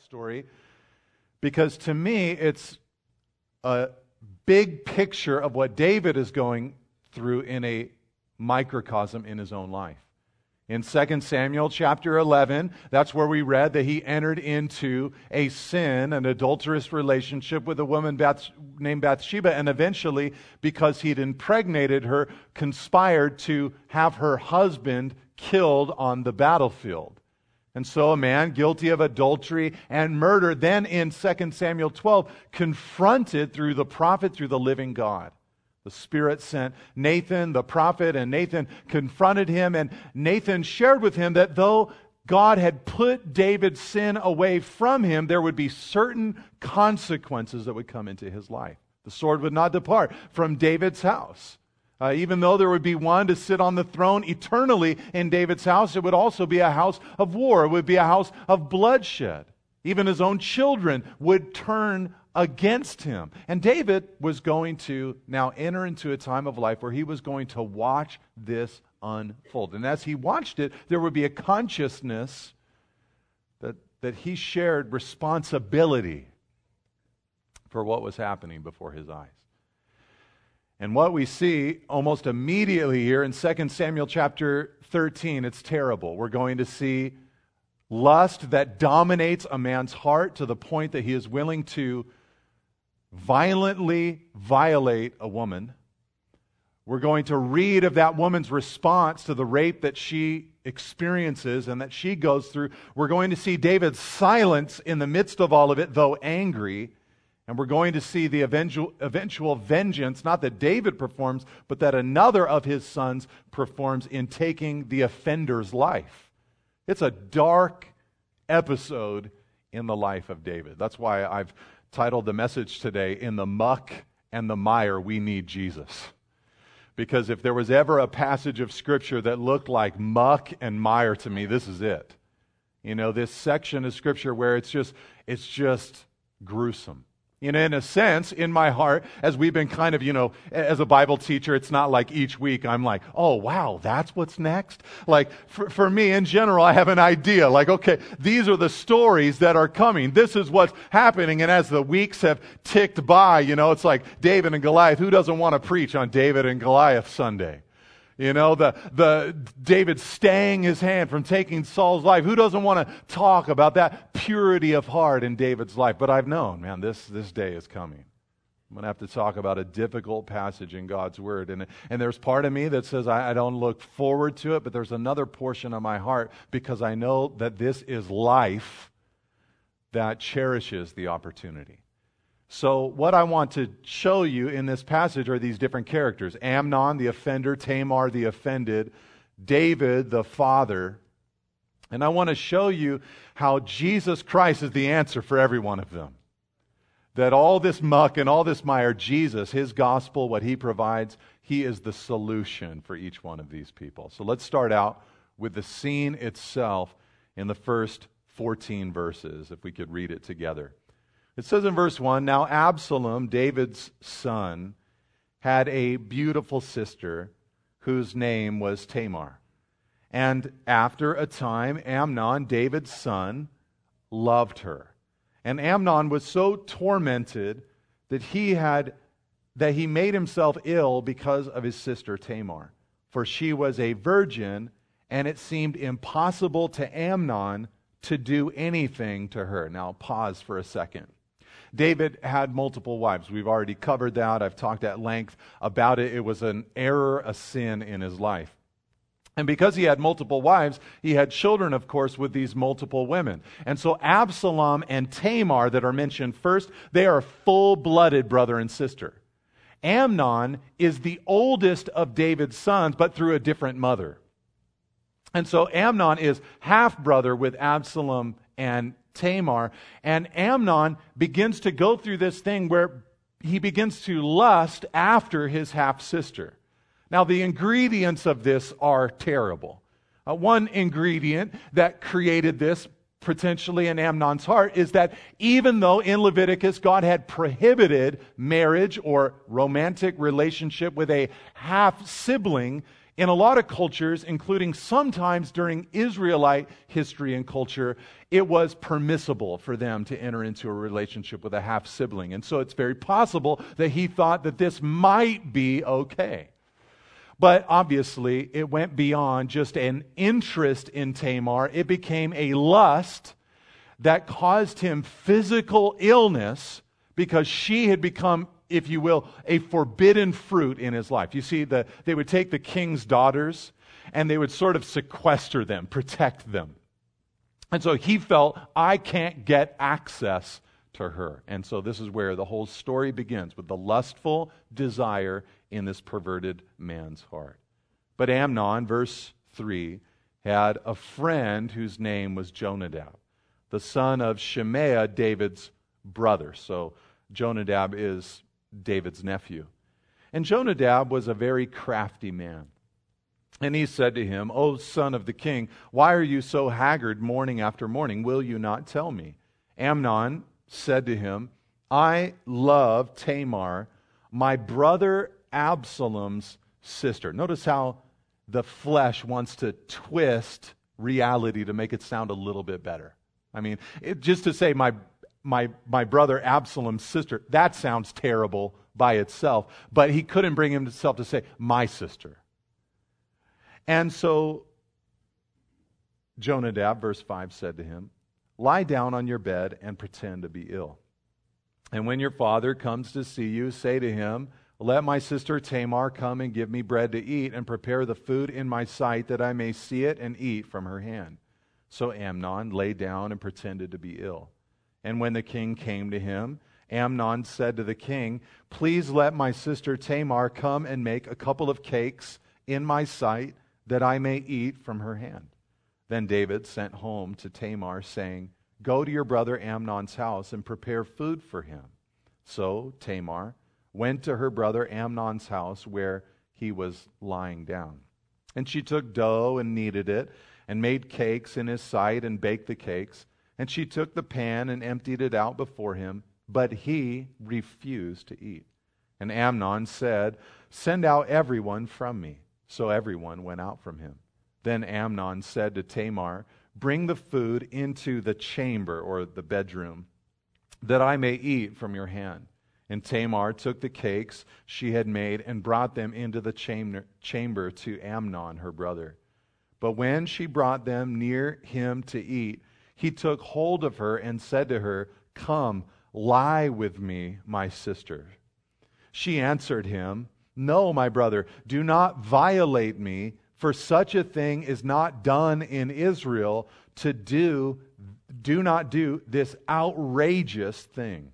story because to me it's a big picture of what David is going through in a microcosm in his own life. In 2 Samuel chapter 11, that's where we read that he entered into a sin, an adulterous relationship with a woman Bath, named Bathsheba, and eventually, because he'd impregnated her, conspired to have her husband killed on the battlefield. And so a man guilty of adultery and murder, then in 2 Samuel 12, confronted through the prophet, through the living God. The Spirit sent Nathan, the prophet, and Nathan confronted him. And Nathan shared with him that though God had put David's sin away from him, there would be certain consequences that would come into his life. The sword would not depart from David's house. Uh, even though there would be one to sit on the throne eternally in David's house, it would also be a house of war. It would be a house of bloodshed. Even his own children would turn against him. And David was going to now enter into a time of life where he was going to watch this unfold. And as he watched it, there would be a consciousness that, that he shared responsibility for what was happening before his eyes. And what we see almost immediately here in 2 Samuel chapter 13, it's terrible. We're going to see lust that dominates a man's heart to the point that he is willing to violently violate a woman. We're going to read of that woman's response to the rape that she experiences and that she goes through. We're going to see David's silence in the midst of all of it, though angry. And we're going to see the eventual, eventual vengeance, not that David performs, but that another of his sons performs in taking the offender's life. It's a dark episode in the life of David. That's why I've titled the message today, In the Muck and the Mire, We Need Jesus. Because if there was ever a passage of Scripture that looked like muck and mire to me, this is it. You know, this section of Scripture where it's just, it's just gruesome. You know, in a sense, in my heart, as we've been kind of, you know, as a Bible teacher, it's not like each week I'm like, oh, wow, that's what's next. Like, for, for me in general, I have an idea. Like, okay, these are the stories that are coming. This is what's happening. And as the weeks have ticked by, you know, it's like David and Goliath. Who doesn't want to preach on David and Goliath Sunday? You know, the, the David staying his hand from taking Saul's life. Who doesn't want to talk about that purity of heart in David's life? But I've known, man, this, this day is coming. I'm going to have to talk about a difficult passage in God's Word. And, and there's part of me that says I, I don't look forward to it, but there's another portion of my heart because I know that this is life that cherishes the opportunity. So, what I want to show you in this passage are these different characters Amnon, the offender, Tamar, the offended, David, the father. And I want to show you how Jesus Christ is the answer for every one of them. That all this muck and all this mire, Jesus, his gospel, what he provides, he is the solution for each one of these people. So let's start out with the scene itself in the first 14 verses, if we could read it together. It says in verse 1 Now Absalom, David's son, had a beautiful sister whose name was Tamar. And after a time, Amnon, David's son, loved her. And Amnon was so tormented that he had that he made himself ill because of his sister Tamar. For she was a virgin, and it seemed impossible to Amnon to do anything to her. Now, pause for a second. David had multiple wives. We've already covered that. I've talked at length about it. It was an error, a sin in his life. And because he had multiple wives, he had children, of course, with these multiple women. And so Absalom and Tamar, that are mentioned first, they are full blooded brother and sister. Amnon is the oldest of David's sons, but through a different mother. And so Amnon is half brother with Absalom and Tamar. And Amnon begins to go through this thing where he begins to lust after his half sister. Now, the ingredients of this are terrible. Uh, one ingredient that created this potentially in Amnon's heart is that even though in Leviticus God had prohibited marriage or romantic relationship with a half sibling, In a lot of cultures, including sometimes during Israelite history and culture, it was permissible for them to enter into a relationship with a half sibling. And so it's very possible that he thought that this might be okay. But obviously, it went beyond just an interest in Tamar. It became a lust that caused him physical illness because she had become, if you will, a forbidden fruit in his life. You see, the, they would take the king's daughters and they would sort of sequester them, protect them. And so he felt, I can't get access to her. And so this is where the whole story begins with the lustful desire in this perverted man's heart. But Amnon, verse 3, had a friend whose name was Jonadab, the son of Shimea, David's brother. So Jonadab is David's nephew. And Jonadab was a very crafty man. And he said to him, O son of the king, why are you so haggard morning after morning? Will you not tell me? Amnon said to him, I love Tamar, my brother Absalom's sister. Notice how the flesh wants to twist reality to make it sound a little bit better. I mean, it, just to say my, my, my brother Absalom's sister, that sounds terrible by itself, but he couldn't bring himself to say my sister. And so Jonadab, verse 5, said to him, Lie down on your bed and pretend to be ill. And when your father comes to see you, say to him, Let my sister Tamar come and give me bread to eat, and prepare the food in my sight, that I may see it and eat from her hand. So Amnon lay down and pretended to be ill. And when the king came to him, Amnon said to the king, Please let my sister Tamar come and make a couple of cakes in my sight, that I may eat from her hand. Then David sent home to Tamar, saying, Go to your brother Amnon's house and prepare food for him. So Tamar went to her brother Amnon's house where he was lying down. And she took dough and kneaded it, and made cakes in his sight and baked the cakes. And she took the pan and emptied it out before him, but he refused to eat. And Amnon said, Send out everyone from me. So everyone went out from him. Then Amnon said to Tamar, Bring the food into the chamber or the bedroom, that I may eat from your hand. And Tamar took the cakes she had made and brought them into the chamber to Amnon, her brother. But when she brought them near him to eat, he took hold of her and said to her, Come, lie with me, my sister. She answered him, No, my brother, do not violate me for such a thing is not done in Israel to do, do not do this outrageous thing.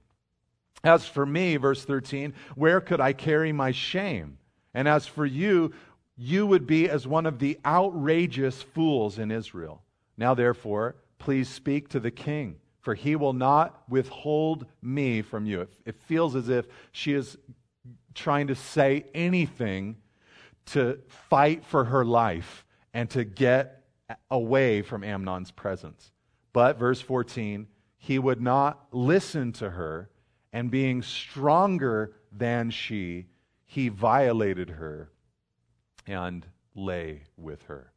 As for me, verse 13, where could I carry my shame? And as for you, you would be as one of the outrageous fools in Israel. Now, therefore, please speak to the king, for he will not withhold me from you. It, it feels as if she is trying to say anything to fight for her life and to get away from Amnon's presence. But, verse 14, he would not listen to her, and being stronger than she, he violated her and lay with her.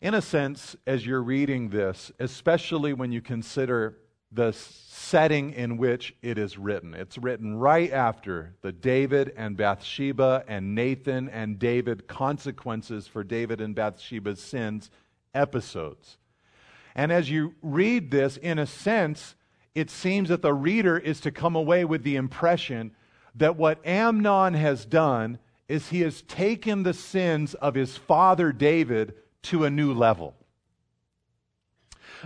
In a sense, as you're reading this, especially when you consider the setting in which it is written. It's written right after the David and Bathsheba and Nathan and David consequences for David and Bathsheba's sins episodes. And as you read this, in a sense, it seems that the reader is to come away with the impression that what Amnon has done is he has taken the sins of his father David to a new level.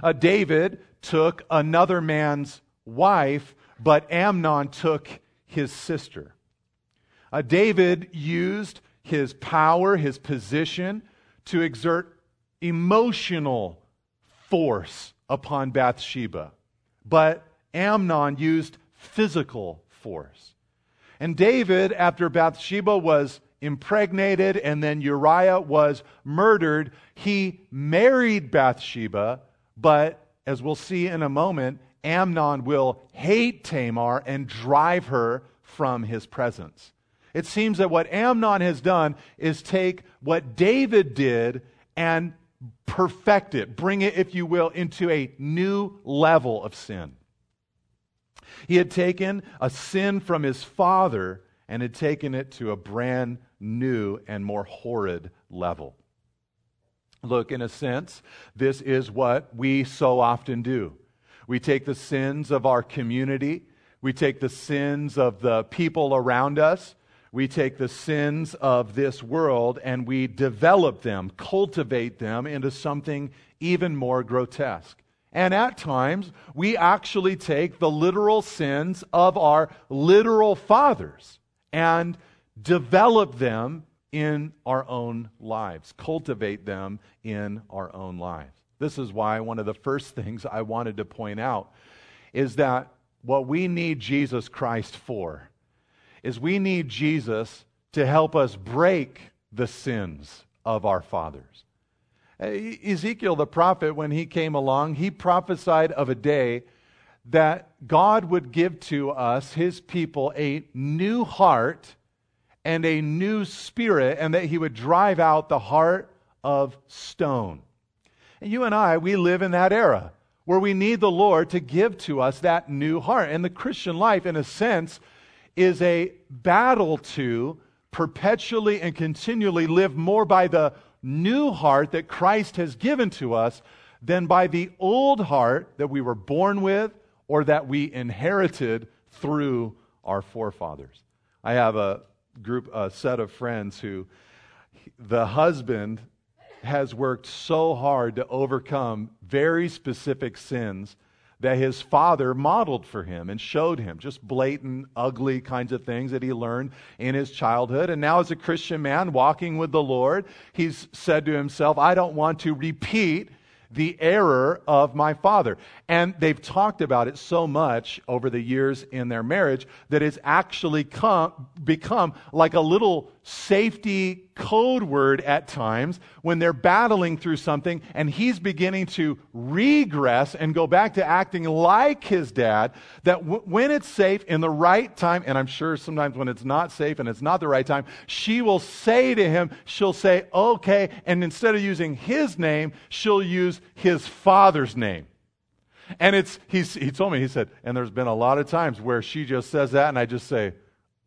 Uh, David took another man's wife, but Amnon took his sister. Uh, David used his power, his position, to exert emotional force upon Bathsheba. But Amnon used physical force. And David, after Bathsheba was impregnated and then Uriah was murdered, he married Bathsheba, but as we'll see in a moment, Amnon will hate Tamar and drive her from his presence. It seems that what Amnon has done is take what David did and perfect it, bring it, if you will, into a new level of sin. He had taken a sin from his father and had taken it to a brand new and more horrid level. Look, in a sense, this is what we so often do. We take the sins of our community, we take the sins of the people around us, we take the sins of this world and we develop them, cultivate them into something even more grotesque. And at times, we actually take the literal sins of our literal fathers and develop them in our own lives, cultivate them in our own lives. This is why one of the first things I wanted to point out is that what we need Jesus Christ for is we need Jesus to help us break the sins of our fathers. Ezekiel the prophet, when he came along, he prophesied of a day that God would give to us, his people, a new heart and a new spirit, and that he would drive out the heart of stone. And you and I, we live in that era where we need the Lord to give to us that new heart. And the Christian life, in a sense, is a battle to perpetually and continually live more by the new heart that Christ has given to us than by the old heart that we were born with or that we inherited through our forefathers. I have a group, a set of friends who the husband has worked so hard to overcome very specific sins that his father modeled for him and showed him just blatant, ugly kinds of things that he learned in his childhood. And now, as a Christian man walking with the Lord, he's said to himself, I don't want to repeat the error of my father. And they've talked about it so much over the years in their marriage that it's actually come, become like a little safety code word at times when they're battling through something and he's beginning to regress and go back to acting like his dad. That w- when it's safe in the right time, and I'm sure sometimes when it's not safe and it's not the right time, she will say to him, she'll say, okay, and instead of using his name, she'll use his father's name. And it's, he's, he told me, he said, and there's been a lot of times where she just says that, and I just say,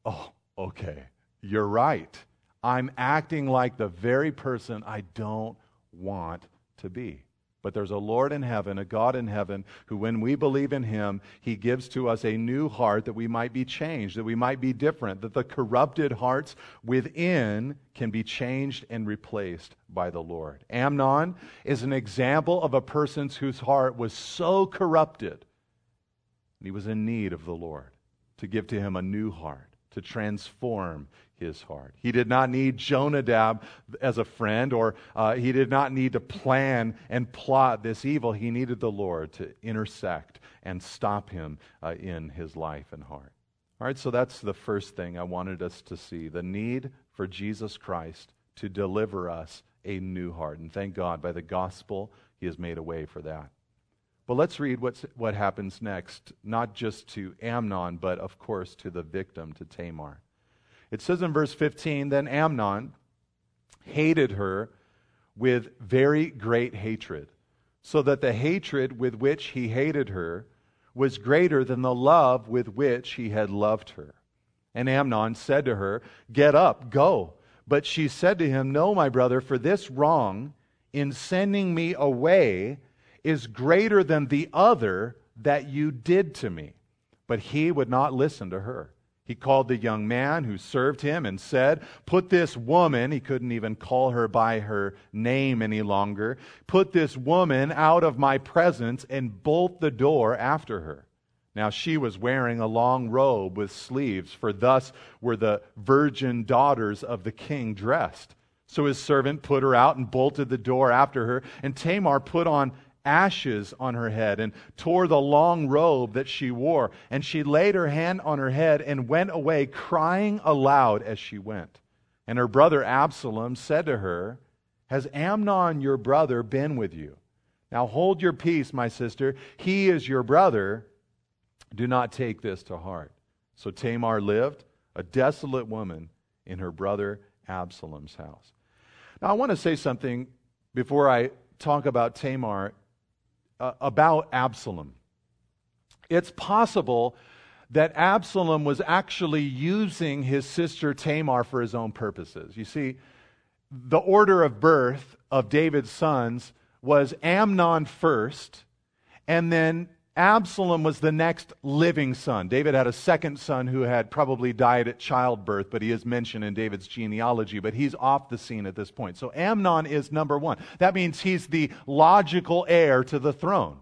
oh, okay, you're right. I'm acting like the very person I don't want to be. But there's a Lord in heaven, a God in heaven, who, when we believe in Him, He gives to us a new heart that we might be changed, that we might be different, that the corrupted hearts within can be changed and replaced by the Lord. Amnon is an example of a person whose heart was so corrupted, and he was in need of the Lord to give to him a new heart, to transform his heart. He did not need Jonadab as a friend, or uh, he did not need to plan and plot this evil. He needed the Lord to intersect and stop him uh, in his life and heart. All right, so that's the first thing I wanted us to see the need for Jesus Christ to deliver us a new heart. And thank God, by the gospel, he has made a way for that. But let's read what's, what happens next, not just to Amnon, but of course to the victim, to Tamar. It says in verse 15 Then Amnon hated her with very great hatred, so that the hatred with which he hated her was greater than the love with which he had loved her. And Amnon said to her, Get up, go. But she said to him, No, my brother, for this wrong in sending me away is greater than the other that you did to me. But he would not listen to her. He called the young man who served him and said, Put this woman, he couldn't even call her by her name any longer, put this woman out of my presence and bolt the door after her. Now she was wearing a long robe with sleeves, for thus were the virgin daughters of the king dressed. So his servant put her out and bolted the door after her, and Tamar put on ashes on her head and tore the long robe that she wore. And she laid her hand on her head and went away, crying aloud as she went. And her brother Absalom said to her, Has Amnon your brother been with you? Now hold your peace, my sister. He is your brother. Do not take this to heart. So Tamar lived, a desolate woman, in her brother Absalom's house. Now, I want to say something before I talk about Tamar uh, about Absalom. It's possible that Absalom was actually using his sister Tamar for his own purposes. You see, the order of birth of David's sons was Amnon first, and then Absalom was the next living son. David had a second son who had probably died at childbirth, but he is mentioned in David's genealogy, but he's off the scene at this point. So Amnon is number one. That means he's the logical heir to the throne.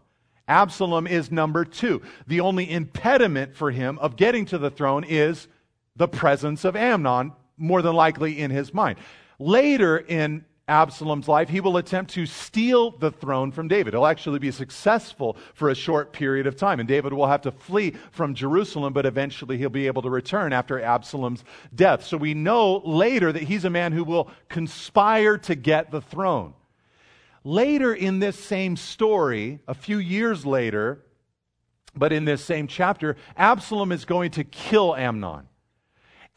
Absalom is number two. The only impediment for him of getting to the throne is the presence of Amnon, more than likely in his mind. Later in Absalom's life, he will attempt to steal the throne from David. He'll actually be successful for a short period of time, and David will have to flee from Jerusalem, but eventually he'll be able to return after Absalom's death. So we know later that he's a man who will conspire to get the throne. Later in this same story, a few years later, but in this same chapter, Absalom is going to kill Amnon.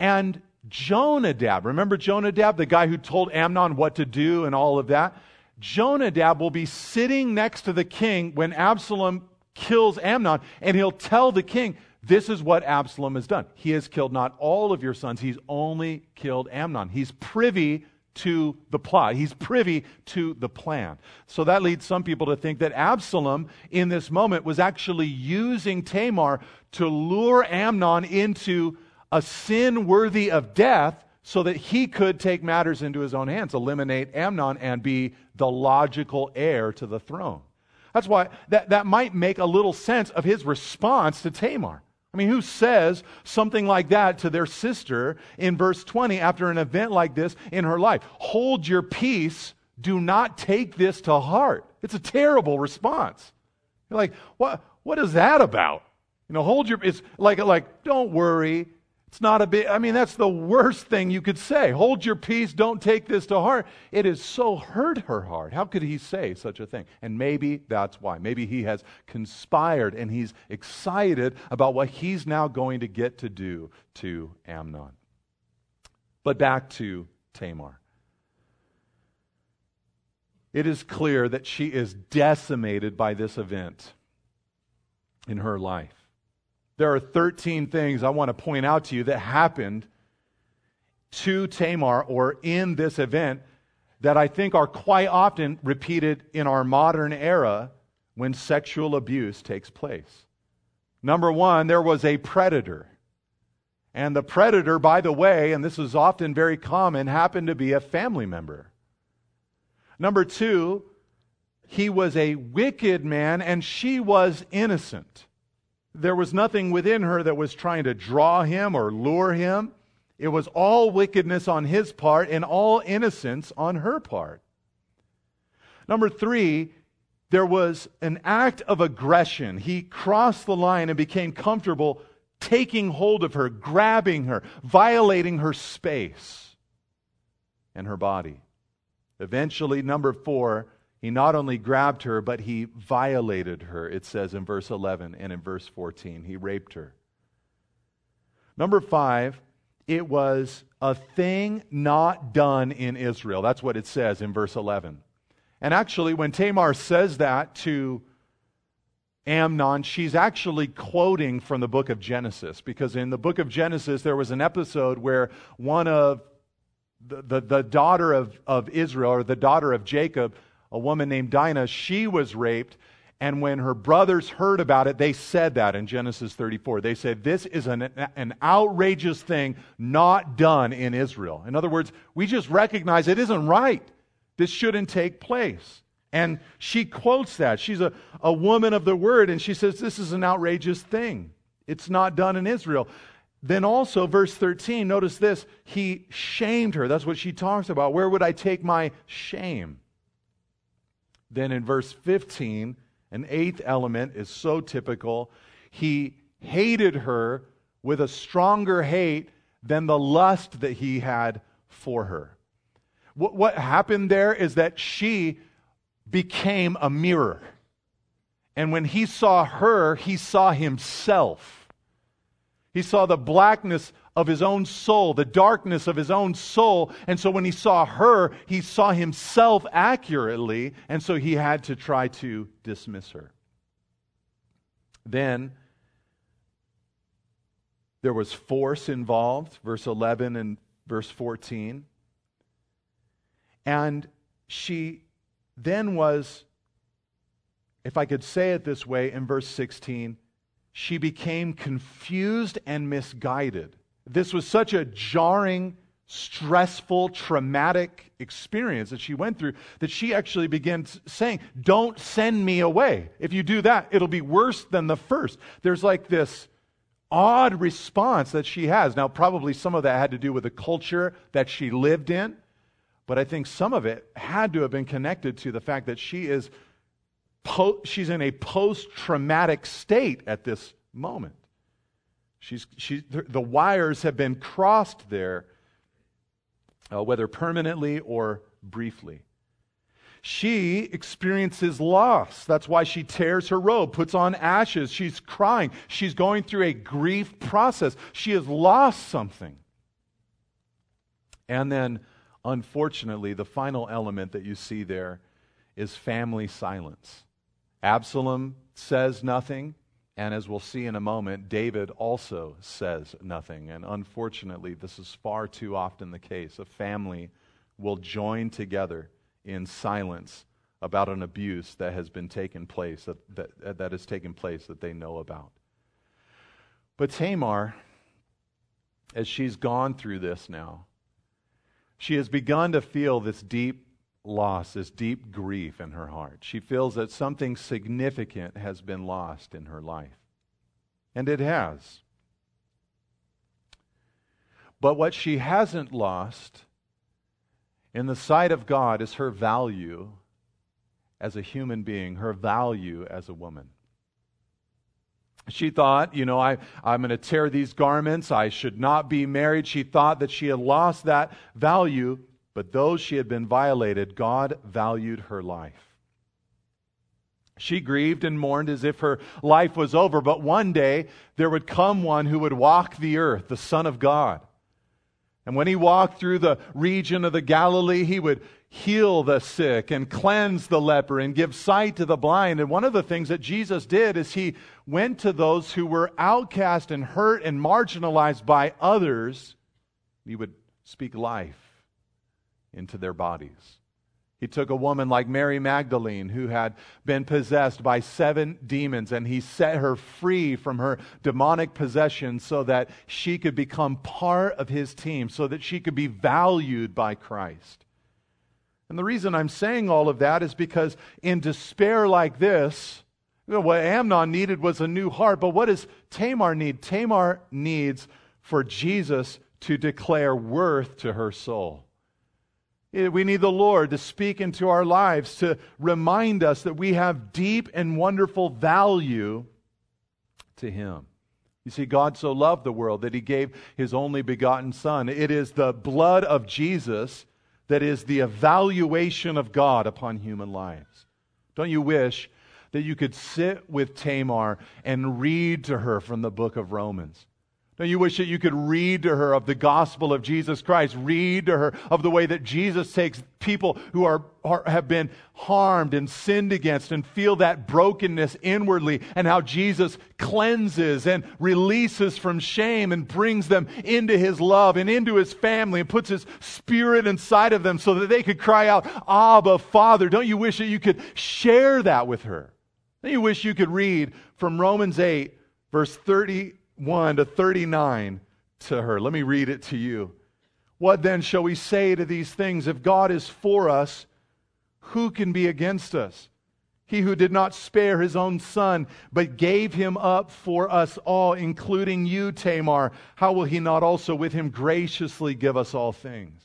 And Jonadab, remember Jonadab, the guy who told Amnon what to do and all of that? Jonadab will be sitting next to the king when Absalom kills Amnon, and he'll tell the king, This is what Absalom has done. He has killed not all of your sons, he's only killed Amnon. He's privy to the plot. He's privy to the plan. So that leads some people to think that Absalom, in this moment, was actually using Tamar to lure Amnon into a sin worthy of death so that he could take matters into his own hands, eliminate Amnon, and be the logical heir to the throne. That's why that, that might make a little sense of his response to Tamar. I mean, who says something like that to their sister in verse 20 after an event like this in her life? Hold your peace. Do not take this to heart. It's a terrible response. You're like, what, what is that about? You know, hold your, it's like, like, don't worry. It's not a big, I mean, that's the worst thing you could say. Hold your peace, don't take this to heart. It has so hurt her heart. How could he say such a thing? And maybe that's why. Maybe he has conspired and he's excited about what he's now going to get to do to Amnon. But back to Tamar. It is clear that she is decimated by this event in her life there are 13 things I want to point out to you that happened to Tamar or in this event that I think are quite often repeated in our modern era when sexual abuse takes place. Number one, there was a predator. And the predator, by the way, and this is often very common, happened to be a family member. Number two, he was a wicked man and she was innocent. There was nothing within her that was trying to draw him or lure him. It was all wickedness on his part and all innocence on her part. Number three, there was an act of aggression. He crossed the line and became comfortable taking hold of her, grabbing her, violating her space and her body. Eventually, number four, he not only grabbed her, but he violated her, it says in verse 11 and in verse 14. He raped her. Number five, it was a thing not done in Israel. That's what it says in verse 11. And actually, when Tamar says that to Amnon, she's actually quoting from the book of Genesis, because in the book of Genesis, there was an episode where one of the, the, the daughter of, of Israel, or the daughter of Jacob, a woman named Dinah, she was raped. And when her brothers heard about it, they said that in Genesis 34. They said, This is an, an outrageous thing not done in Israel. In other words, we just recognize it isn't right. This shouldn't take place. And she quotes that. She's a, a woman of the word, and she says, This is an outrageous thing. It's not done in Israel. Then also, verse 13, notice this. He shamed her. That's what she talks about. Where would I take my shame? Then in verse 15, an eighth element is so typical. He hated her with a stronger hate than the lust that he had for her. What, what happened there is that she became a mirror. And when he saw her, he saw himself. He saw the blackness of his own soul, the darkness of his own soul. And so when he saw her, he saw himself accurately. And so he had to try to dismiss her. Then there was force involved, verse 11 and verse 14. And she then was, if I could say it this way, in verse 16, she became confused and misguided. This was such a jarring, stressful, traumatic experience that she went through that she actually began saying, Don't send me away. If you do that, it'll be worse than the first. There's like this odd response that she has. Now, probably some of that had to do with the culture that she lived in, but I think some of it had to have been connected to the fact that she is po- she's in a post traumatic state at this moment. She's, she, the wires have been crossed there, uh, whether permanently or briefly. She experiences loss. That's why she tears her robe, puts on ashes. She's crying. She's going through a grief process. She has lost something. And then, unfortunately, the final element that you see there is family silence. Absalom says nothing, and as we'll see in a moment, David also says nothing. And unfortunately, this is far too often the case. A family will join together in silence about an abuse that has been taken place, that, that, that has taken place that they know about. But Tamar, as she's gone through this now, she has begun to feel this deep loss, this deep grief in her heart. She feels that something significant has been lost in her life. And it has. But what she hasn't lost in the sight of God is her value as a human being, her value as a woman. She thought, you know, I, I'm going to tear these garments. I should not be married. She thought that she had lost that value. But though she had been violated, God valued her life. She grieved and mourned as if her life was over, but one day there would come one who would walk the earth, the Son of God. And when he walked through the region of the Galilee, he would heal the sick and cleanse the leper and give sight to the blind. And one of the things that Jesus did is he went to those who were outcast and hurt and marginalized by others. He would speak life into their bodies. He took a woman like Mary Magdalene who had been possessed by seven demons and he set her free from her demonic possession so that she could become part of his team, so that she could be valued by Christ. And the reason I'm saying all of that is because in despair like this, you know, what Amnon needed was a new heart, but what does Tamar need? Tamar needs for Jesus to declare worth to her soul. Eh, we need the Lord to speak into our lives to remind us that we have deep and wonderful value to Him. You see, God so loved the world that He gave His only begotten Son. It is the blood of Jesus that is the evaluation of God upon human lives. Don't you wish that you could sit with Tamar and read to her from the book of Romans? Don't you wish that you could read to her of the gospel of Jesus Christ? Read to her of the way that Jesus takes people who are, are, have been harmed and sinned against and feel that brokenness inwardly and how Jesus cleanses and releases from shame and brings them into his love and into his family and puts his spirit inside of them so that they could cry out, Abba, Father. Don't you wish that you could share that with her? Don't you wish you could read from Romans 8, verse 30 1 to 39 to her. Let me read it to you. What then shall we say to these things? If God is for us, who can be against us? He who did not spare his own son, but gave him up for us all, including you, Tamar, how will he not also with him graciously give us all things?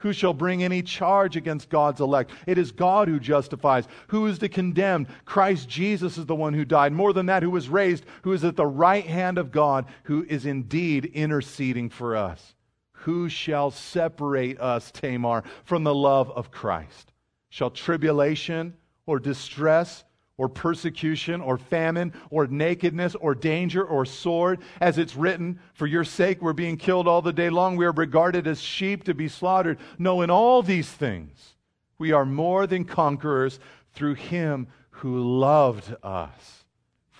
Who shall bring any charge against God's elect? It is God who justifies. Who is the condemned? Christ Jesus is the one who died. More than that, who was raised, who is at the right hand of God, who is indeed interceding for us. Who shall separate us, Tamar, from the love of Christ? Shall tribulation or distress or persecution or famine or nakedness or danger or sword. As it's written, For your sake we're being killed all the day long. We are regarded as sheep to be slaughtered. No, in all these things, we are more than conquerors through him who loved us.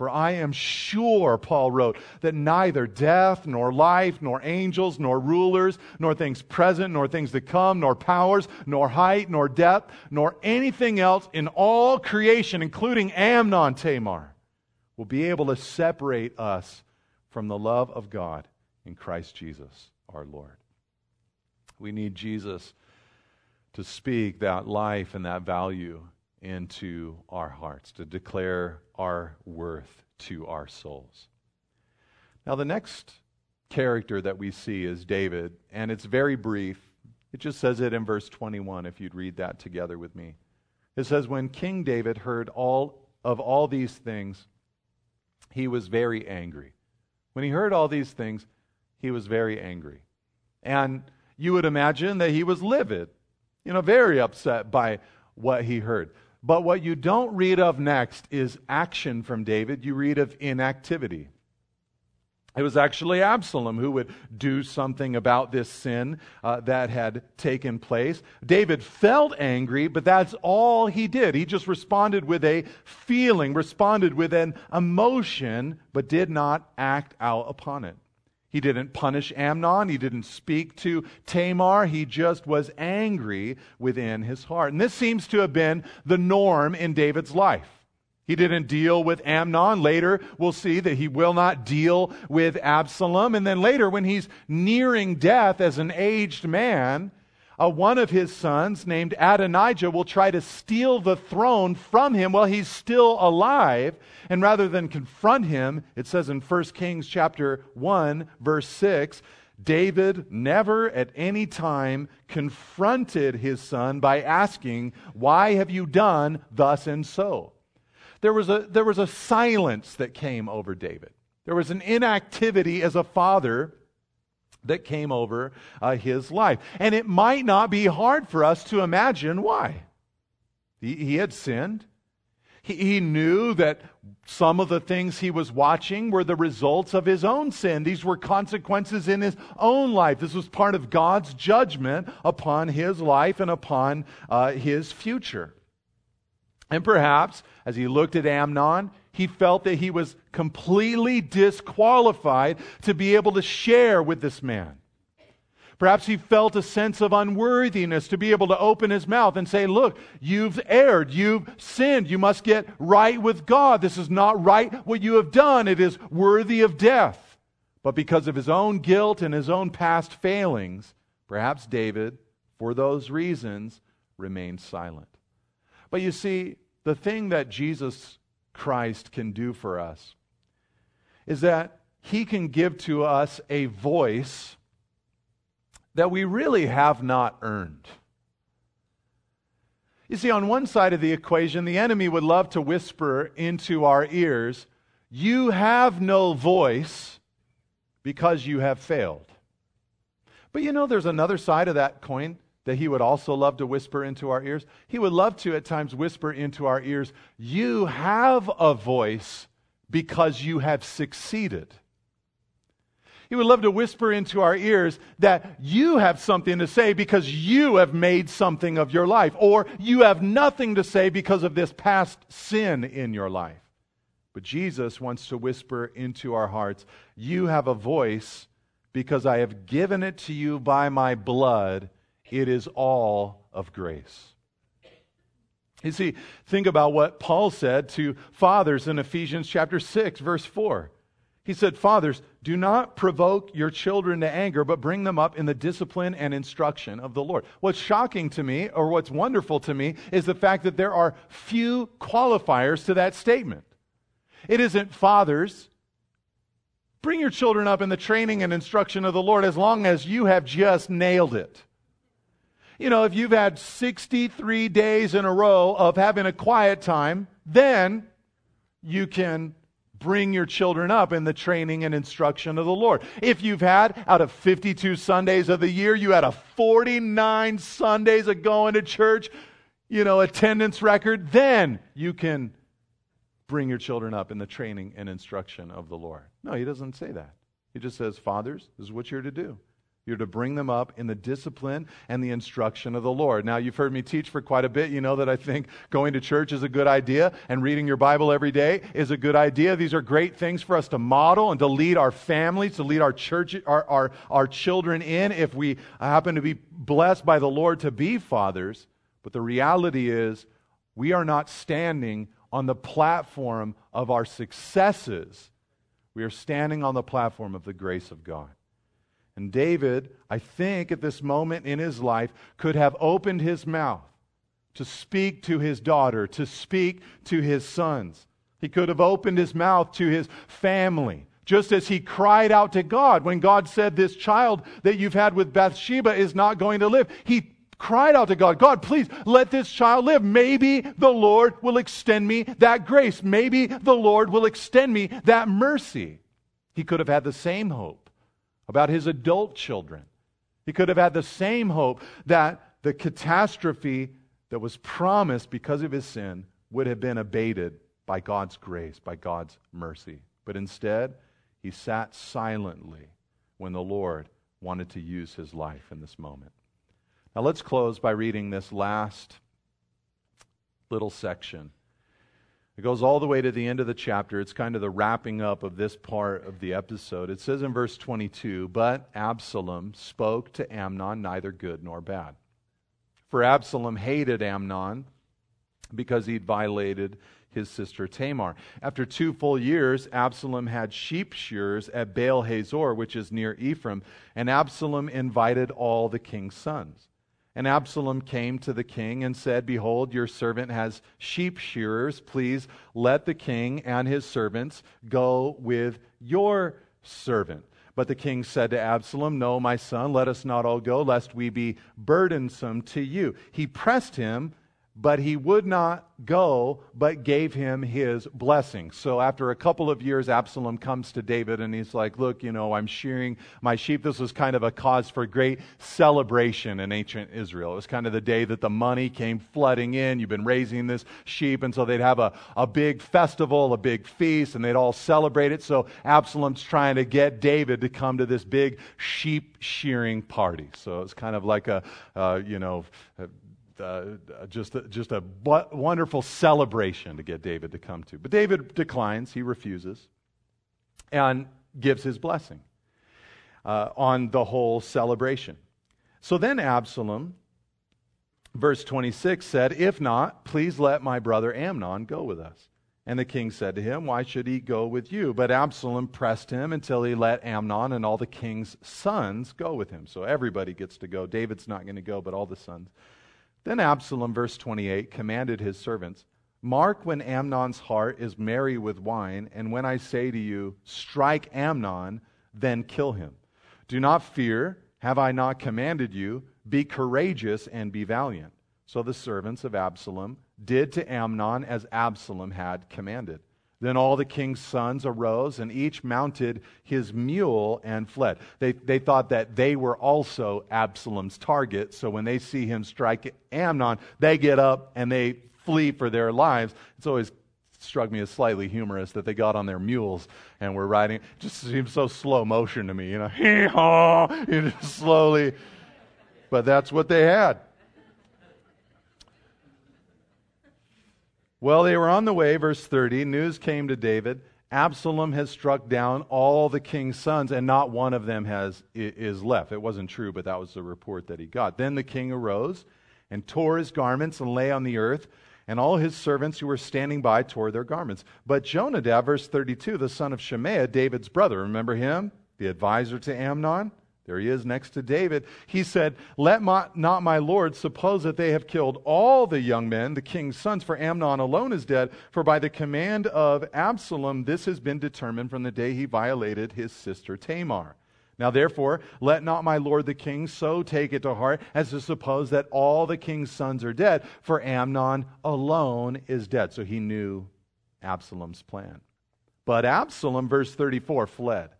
For I am sure, Paul wrote, that neither death, nor life, nor angels, nor rulers, nor things present, nor things to come, nor powers, nor height, nor depth, nor anything else in all creation, including Amnon Tamar, will be able to separate us from the love of God in Christ Jesus our Lord. We need Jesus to speak that life and that value into our hearts, to declare our worth to our souls. Now, the next character that we see is David, and it's very brief. It just says it in verse 21, if you'd read that together with me. It says, When King David heard all of all these things, he was very angry. When he heard all these things, he was very angry. And you would imagine that he was livid, you know, very upset by what he heard. But what you don't read of next is action from David. You read of inactivity. It was actually Absalom who would do something about this sin uh, that had taken place. David felt angry, but that's all he did. He just responded with a feeling, responded with an emotion, but did not act out upon it. He didn't punish Amnon. He didn't speak to Tamar. He just was angry within his heart. And this seems to have been the norm in David's life. He didn't deal with Amnon. Later, we'll see that he will not deal with Absalom. And then later, when he's nearing death as an aged man, uh, one of his sons, named Adonijah, will try to steal the throne from him while he's still alive. And rather than confront him, it says in 1 Kings chapter 1, verse 6, David never at any time confronted his son by asking, Why have you done thus and so? There was a, there was a silence that came over David. There was an inactivity as a father that came over uh, his life. And it might not be hard for us to imagine why. He, he had sinned. He, he knew that some of the things he was watching were the results of his own sin. These were consequences in his own life. This was part of God's judgment upon his life and upon uh, his future. And perhaps, as he looked at Amnon, he felt that he was completely disqualified to be able to share with this man. Perhaps he felt a sense of unworthiness to be able to open his mouth and say, Look, you've erred, you've sinned, you must get right with God. This is not right what you have done, it is worthy of death. But because of his own guilt and his own past failings, perhaps David, for those reasons, remained silent. But you see, the thing that Jesus Christ can do for us is that he can give to us a voice that we really have not earned. You see, on one side of the equation, the enemy would love to whisper into our ears, You have no voice because you have failed. But you know, there's another side of that coin that he would also love to whisper into our ears? He would love to at times whisper into our ears, You have a voice because you have succeeded. He would love to whisper into our ears that you have something to say because you have made something of your life, or you have nothing to say because of this past sin in your life. But Jesus wants to whisper into our hearts, You have a voice because I have given it to you by my blood it is all of grace. You see, think about what Paul said to fathers in Ephesians chapter 6, verse 4. He said, Fathers, do not provoke your children to anger, but bring them up in the discipline and instruction of the Lord. What's shocking to me, or what's wonderful to me, is the fact that there are few qualifiers to that statement. It isn't fathers, bring your children up in the training and instruction of the Lord as long as you have just nailed it you know, if you've had 63 days in a row of having a quiet time, then you can bring your children up in the training and instruction of the Lord. If you've had, out of 52 Sundays of the year, you had a 49 Sundays of going to church, you know, attendance record, then you can bring your children up in the training and instruction of the Lord. No, he doesn't say that. He just says, Fathers, this is what you're to do. You're to bring them up in the discipline and the instruction of the Lord. Now, you've heard me teach for quite a bit. You know that I think going to church is a good idea and reading your Bible every day is a good idea. These are great things for us to model and to lead our families, to lead our church, our, our, our children in if we happen to be blessed by the Lord to be fathers. But the reality is, we are not standing on the platform of our successes. We are standing on the platform of the grace of God. And David, I think at this moment in his life, could have opened his mouth to speak to his daughter, to speak to his sons. He could have opened his mouth to his family, just as he cried out to God when God said, This child that you've had with Bathsheba is not going to live. He cried out to God, God, please let this child live. Maybe the Lord will extend me that grace. Maybe the Lord will extend me that mercy. He could have had the same hope about his adult children. He could have had the same hope that the catastrophe that was promised because of his sin would have been abated by God's grace, by God's mercy. But instead, he sat silently when the Lord wanted to use his life in this moment. Now let's close by reading this last little section. It goes all the way to the end of the chapter. It's kind of the wrapping up of this part of the episode. It says in verse 22 But Absalom spoke to Amnon neither good nor bad. For Absalom hated Amnon because he'd violated his sister Tamar. After two full years, Absalom had sheep shears at Baal Hazor, which is near Ephraim, and Absalom invited all the king's sons. And Absalom came to the king and said, Behold, your servant has sheep shearers. Please let the king and his servants go with your servant. But the king said to Absalom, No, my son, let us not all go, lest we be burdensome to you. He pressed him but he would not go, but gave him his blessing. So after a couple of years, Absalom comes to David and he's like, Look, you know, I'm shearing my sheep. This was kind of a cause for great celebration in ancient Israel. It was kind of the day that the money came flooding in. You've been raising this sheep. And so they'd have a, a big festival, a big feast, and they'd all celebrate it. So Absalom's trying to get David to come to this big sheep shearing party. So it's kind of like a, uh, you know, uh, just, a, just a wonderful celebration to get David to come to. But David declines, he refuses, and gives his blessing uh, on the whole celebration. So then Absalom, verse 26 said, If not, please let my brother Amnon go with us. And the king said to him, Why should he go with you? But Absalom pressed him until he let Amnon and all the king's sons go with him. So everybody gets to go. David's not going to go, but all the sons. Then Absalom, verse 28, commanded his servants Mark when Amnon's heart is merry with wine, and when I say to you, Strike Amnon, then kill him. Do not fear. Have I not commanded you? Be courageous and be valiant. So the servants of Absalom did to Amnon as Absalom had commanded. Then all the king's sons arose, and each mounted his mule and fled. They, they thought that they were also Absalom's target, so when they see him strike Amnon, they get up and they flee for their lives. It's always struck me as slightly humorous that they got on their mules and were riding. It just seems so slow motion to me, you know, hee haw, slowly. But that's what they had. Well, they were on the way, verse 30. News came to David. Absalom has struck down all the king's sons, and not one of them has, is left. It wasn't true, but that was the report that he got. Then the king arose and tore his garments and lay on the earth, and all his servants who were standing by tore their garments. But Jonadab, verse 32, the son of Shemaiah, David's brother, remember him? The advisor to Amnon? There he is next to David. He said, Let my, not my Lord suppose that they have killed all the young men, the king's sons, for Amnon alone is dead. For by the command of Absalom, this has been determined from the day he violated his sister Tamar. Now, therefore, let not my lord the king so take it to heart as to suppose that all the king's sons are dead, for Amnon alone is dead. So he knew Absalom's plan. But Absalom, verse 34, fled.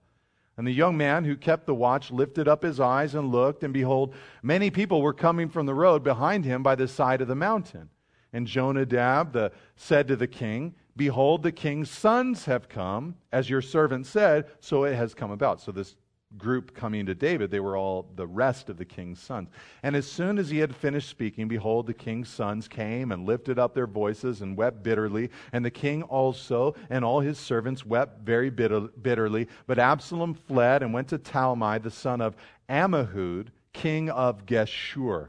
And the young man who kept the watch lifted up his eyes and looked, and behold, many people were coming from the road behind him by the side of the mountain. And Jonadab the, said to the king, Behold, the king's sons have come, as your servant said, so it has come about. So this group coming to David, they were all the rest of the king's sons. And as soon as he had finished speaking, behold, the king's sons came and lifted up their voices and wept bitterly. And the king also and all his servants wept very bitter, bitterly. But Absalom fled and went to Talmai, the son of Ammihud, king of Geshur.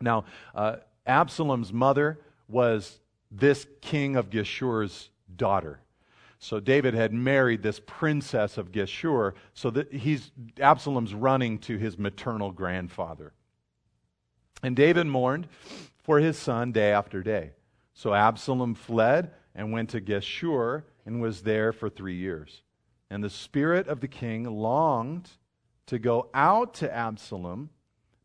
Now, uh, Absalom's mother was this king of Geshur's daughter. So David had married this princess of Geshur, so that he's Absalom's running to his maternal grandfather. And David mourned for his son day after day. So Absalom fled and went to Geshur and was there for three years. And the spirit of the king longed to go out to Absalom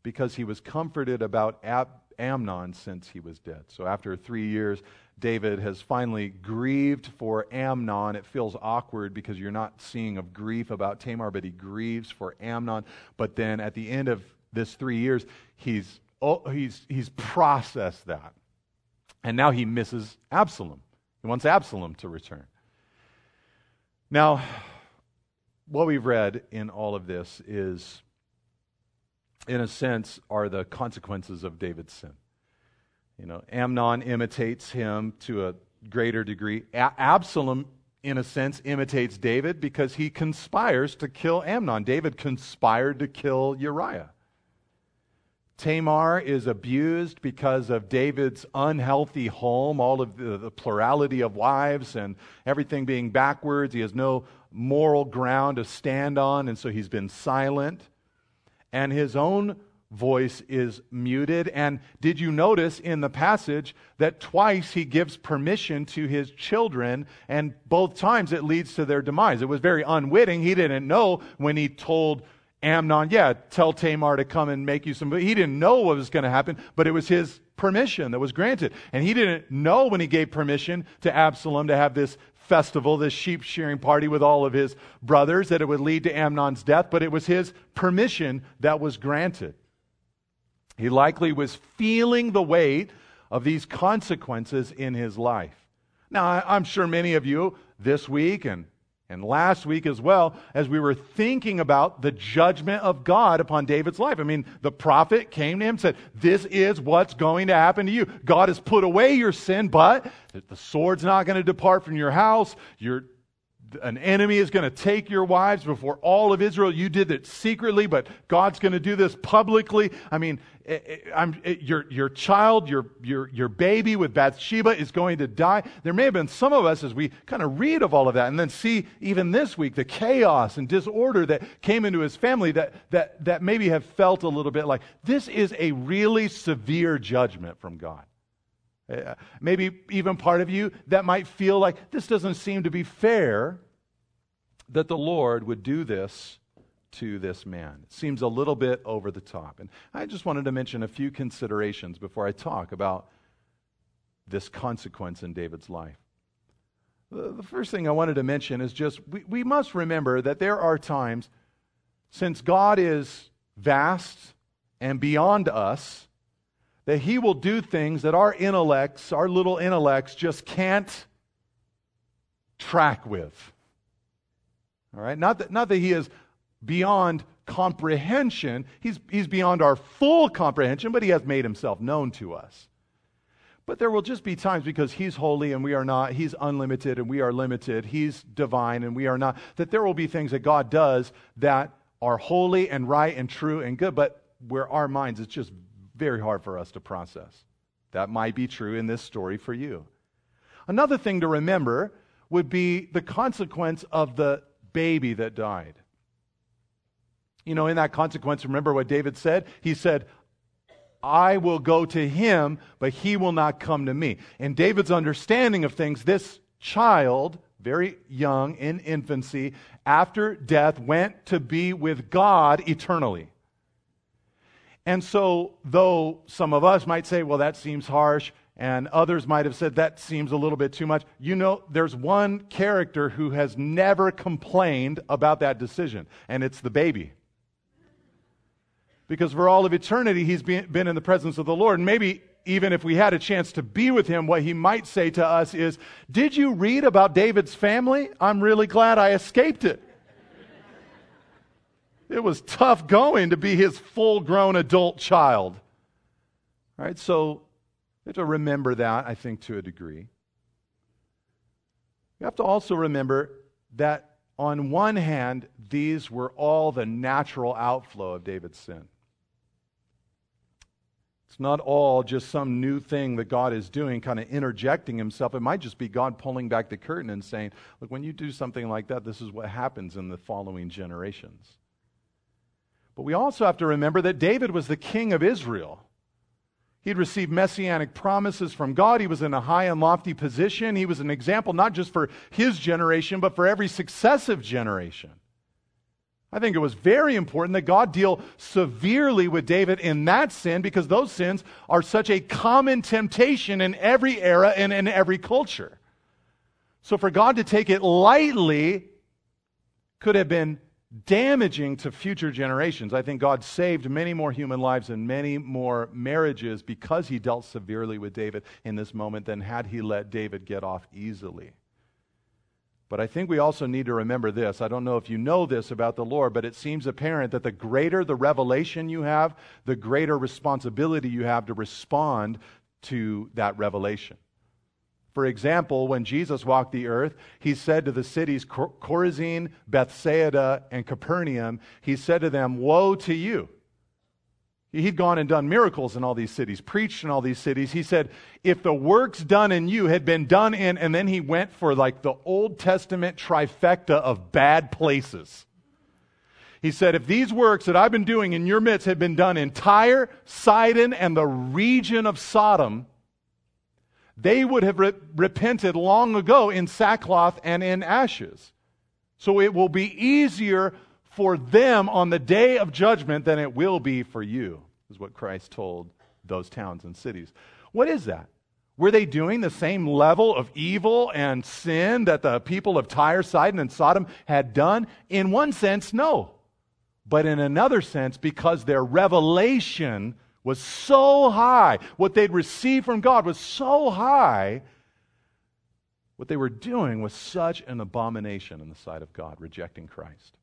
because he was comforted about Ab- Amnon since he was dead. So after three years, David has finally grieved for Amnon. It feels awkward because you're not seeing of grief about Tamar, but he grieves for Amnon. But then at the end of this three years, he's, oh, he's, he's processed that. And now he misses Absalom. He wants Absalom to return. Now, what we've read in all of this is in a sense, are the consequences of David's sin. You know, Amnon imitates him to a greater degree. A- Absalom, in a sense, imitates David because he conspires to kill Amnon. David conspired to kill Uriah. Tamar is abused because of David's unhealthy home, all of the, the, plurality of wives and everything being backwards. He has no moral ground to stand on, and so he's been silent and his own voice is muted. And did you notice in the passage that twice he gives permission to his children, and both times it leads to their demise? It was very unwitting. He didn't know when he told Amnon, yeah, tell Tamar to come and make you some. He didn't know what was going to happen, but it was his permission that was granted. And he didn't know when he gave permission to Absalom to have this festival, this sheep shearing party with all of his brothers, that it would lead to Amnon's death, but it was his permission that was granted. He likely was feeling the weight of these consequences in his life. Now, I'm sure many of you this week and and last week as well, as we were thinking about the judgment of God upon David's life. I mean, the prophet came to him and said, This is what's going to happen to you. God has put away your sin, but the sword's not going to depart from your house. An enemy is going to take your wives before all of Israel. You did it secretly, but God's going to do this publicly. I mean, eh, eh, eh, your, your child, your, your, your baby with Bathsheba is going to die. There may have been some of us as we kind of read of all of that and then see even this week the chaos and disorder that came into his family that, that, that maybe have felt a little bit like this is a really severe judgment from God. Maybe even part of you that might feel like this doesn't seem to be fair that the Lord would do this to this man. It seems a little bit over the top. And I just wanted to mention a few considerations before I talk about this consequence in David's life. The first thing I wanted to mention is just we, we must remember that there are times, since God is vast and beyond us, that He will do things that our intellects, our little intellects, just can't track with. All right? Not that, not that he is beyond comprehension, he's, he's beyond our full comprehension, but he has made himself known to us. But there will just be times because he's holy and we are not, he's unlimited and we are limited, he's divine and we are not, that there will be things that God does that are holy and right and true and good, but where our minds, it's just very hard for us to process. That might be true in this story for you. Another thing to remember would be the consequence of the baby that died. You know, in that consequence, remember what David said? He said, I will go to him, but he will not come to me. In David's understanding of things, this child, very young, in infancy, after death, went to be with God eternally. And so, though some of us might say, well, that seems harsh, and others might have said that seems a little bit too much. You know, there's one character who has never complained about that decision, and it's the baby. Because for all of eternity, he's been in the presence of the Lord. And maybe even if we had a chance to be with him, what he might say to us is, Did you read about David's family? I'm really glad I escaped it. it was tough going to be his full grown adult child. All right, so we have to remember that, I think, to a degree. We have to also remember that, on one hand, these were all the natural outflow of David's sin. It's not all just some new thing that God is doing, kind of interjecting himself. It might just be God pulling back the curtain and saying, Look, when you do something like that, this is what happens in the following generations. But we also have to remember that David was the king of Israel. He'd received messianic promises from God. He was in a high and lofty position. He was an example not just for his generation, but for every successive generation. I think it was very important that God deal severely with David in that sin because those sins are such a common temptation in every era and in every culture. So for God to take it lightly could have been damaging to future generations. I think God saved many more human lives and many more marriages because he dealt severely with David in this moment than had he let David get off easily. But I think we also need to remember this. I don't know if you know this about the Lord, but it seems apparent that the greater the revelation you have, the greater responsibility you have to respond to that revelation. For example, when Jesus walked the earth, he said to the cities Chorazin, Bethsaida, and Capernaum, he said to them, Woe to you! He'd gone and done miracles in all these cities, preached in all these cities. He said, if the works done in you had been done in, and then he went for like the Old Testament trifecta of bad places. He said, if these works that I've been doing in your midst had been done in Tyre, Sidon, and the region of Sodom, they would have re- repented long ago in sackcloth and in ashes. So it will be easier for them on the day of judgment than it will be for you, is what Christ told those towns and cities. What is that? Were they doing the same level of evil and sin that the people of Tyre, Sidon, and Sodom had done? In one sense, no. But in another sense, because their revelation was so high, what they'd received from God was so high, what they were doing was such an abomination in the sight of God, rejecting Christ.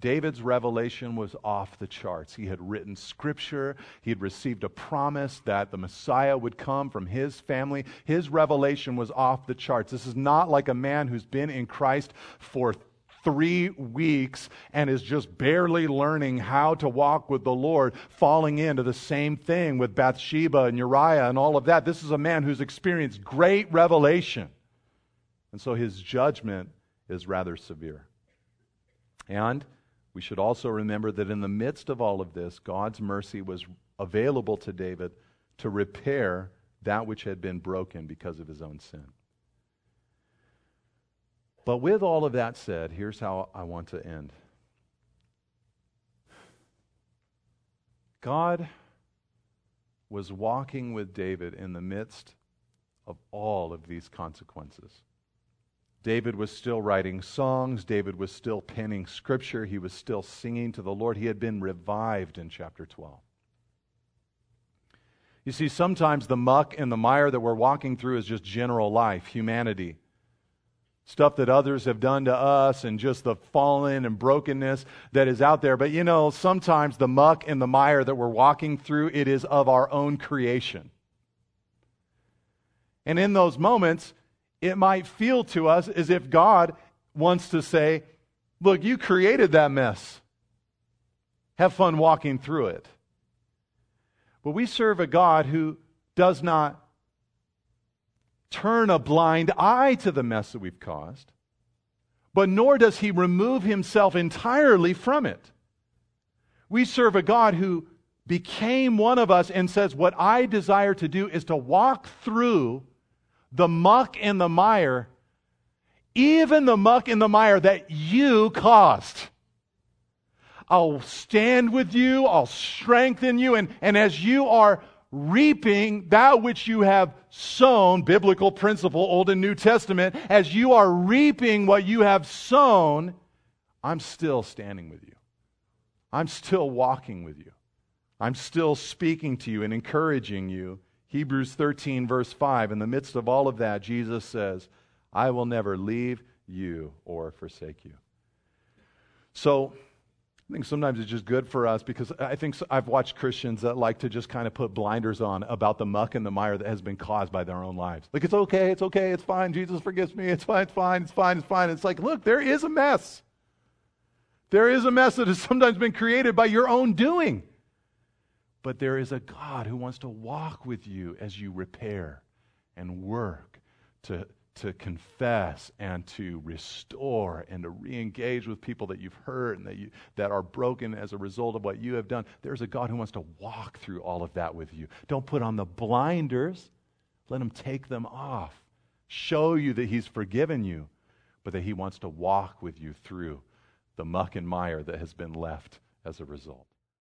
David's revelation was off the charts. He had written scripture. He had received a promise that the Messiah would come from his family. His revelation was off the charts. This is not like a man who's been in Christ for three weeks and is just barely learning how to walk with the Lord, falling into the same thing with Bathsheba and Uriah and all of that. This is a man who's experienced great revelation. And so his judgment is rather severe. And we should also remember that in the midst of all of this, God's mercy was available to David to repair that which had been broken because of his own sin. But with all of that said, here's how I want to end. God was walking with David in the midst of all of these consequences. David was still writing songs. David was still penning scripture. He was still singing to the Lord. He had been revived in chapter 12. You see, sometimes the muck and the mire that we're walking through is just general life, humanity stuff that others have done to us and just the fallen and brokenness that is out there. But you know, sometimes the muck and the mire that we're walking through, it is of our own creation. And in those moments, it might feel to us as if God wants to say, Look, you created that mess. Have fun walking through it. But we serve a God who does not turn a blind eye to the mess that we've caused, but nor does he remove himself entirely from it. We serve a God who became one of us and says, What I desire to do is to walk through the muck and the mire, even the muck and the mire that you caused. I'll stand with you, I'll strengthen you, and, and as you are reaping that which you have sown, biblical principle, Old and New Testament, as you are reaping what you have sown, I'm still standing with you. I'm still walking with you. I'm still speaking to you and encouraging you Hebrews 13, verse 5, in the midst of all of that, Jesus says, I will never leave you or forsake you. So, I think sometimes it's just good for us because I think I've watched Christians that like to just kind of put blinders on about the muck and the mire that has been caused by their own lives. Like, it's okay, it's okay, it's fine, Jesus forgives me, it's fine, it's fine, it's fine, it's fine. It's like, look, there is a mess. There is a mess that has sometimes been created by your own doing. But there is a God who wants to walk with you as you repair and work to to confess and to restore and to re-engage with people that you've hurt and that, you, that are broken as a result of what you have done. There's a god who wants to walk through all of that with you. Don't put on the blinders. Let him take them off. Show you that he's forgiven you but that he wants to walk with you through the muck and mire that has been left as a result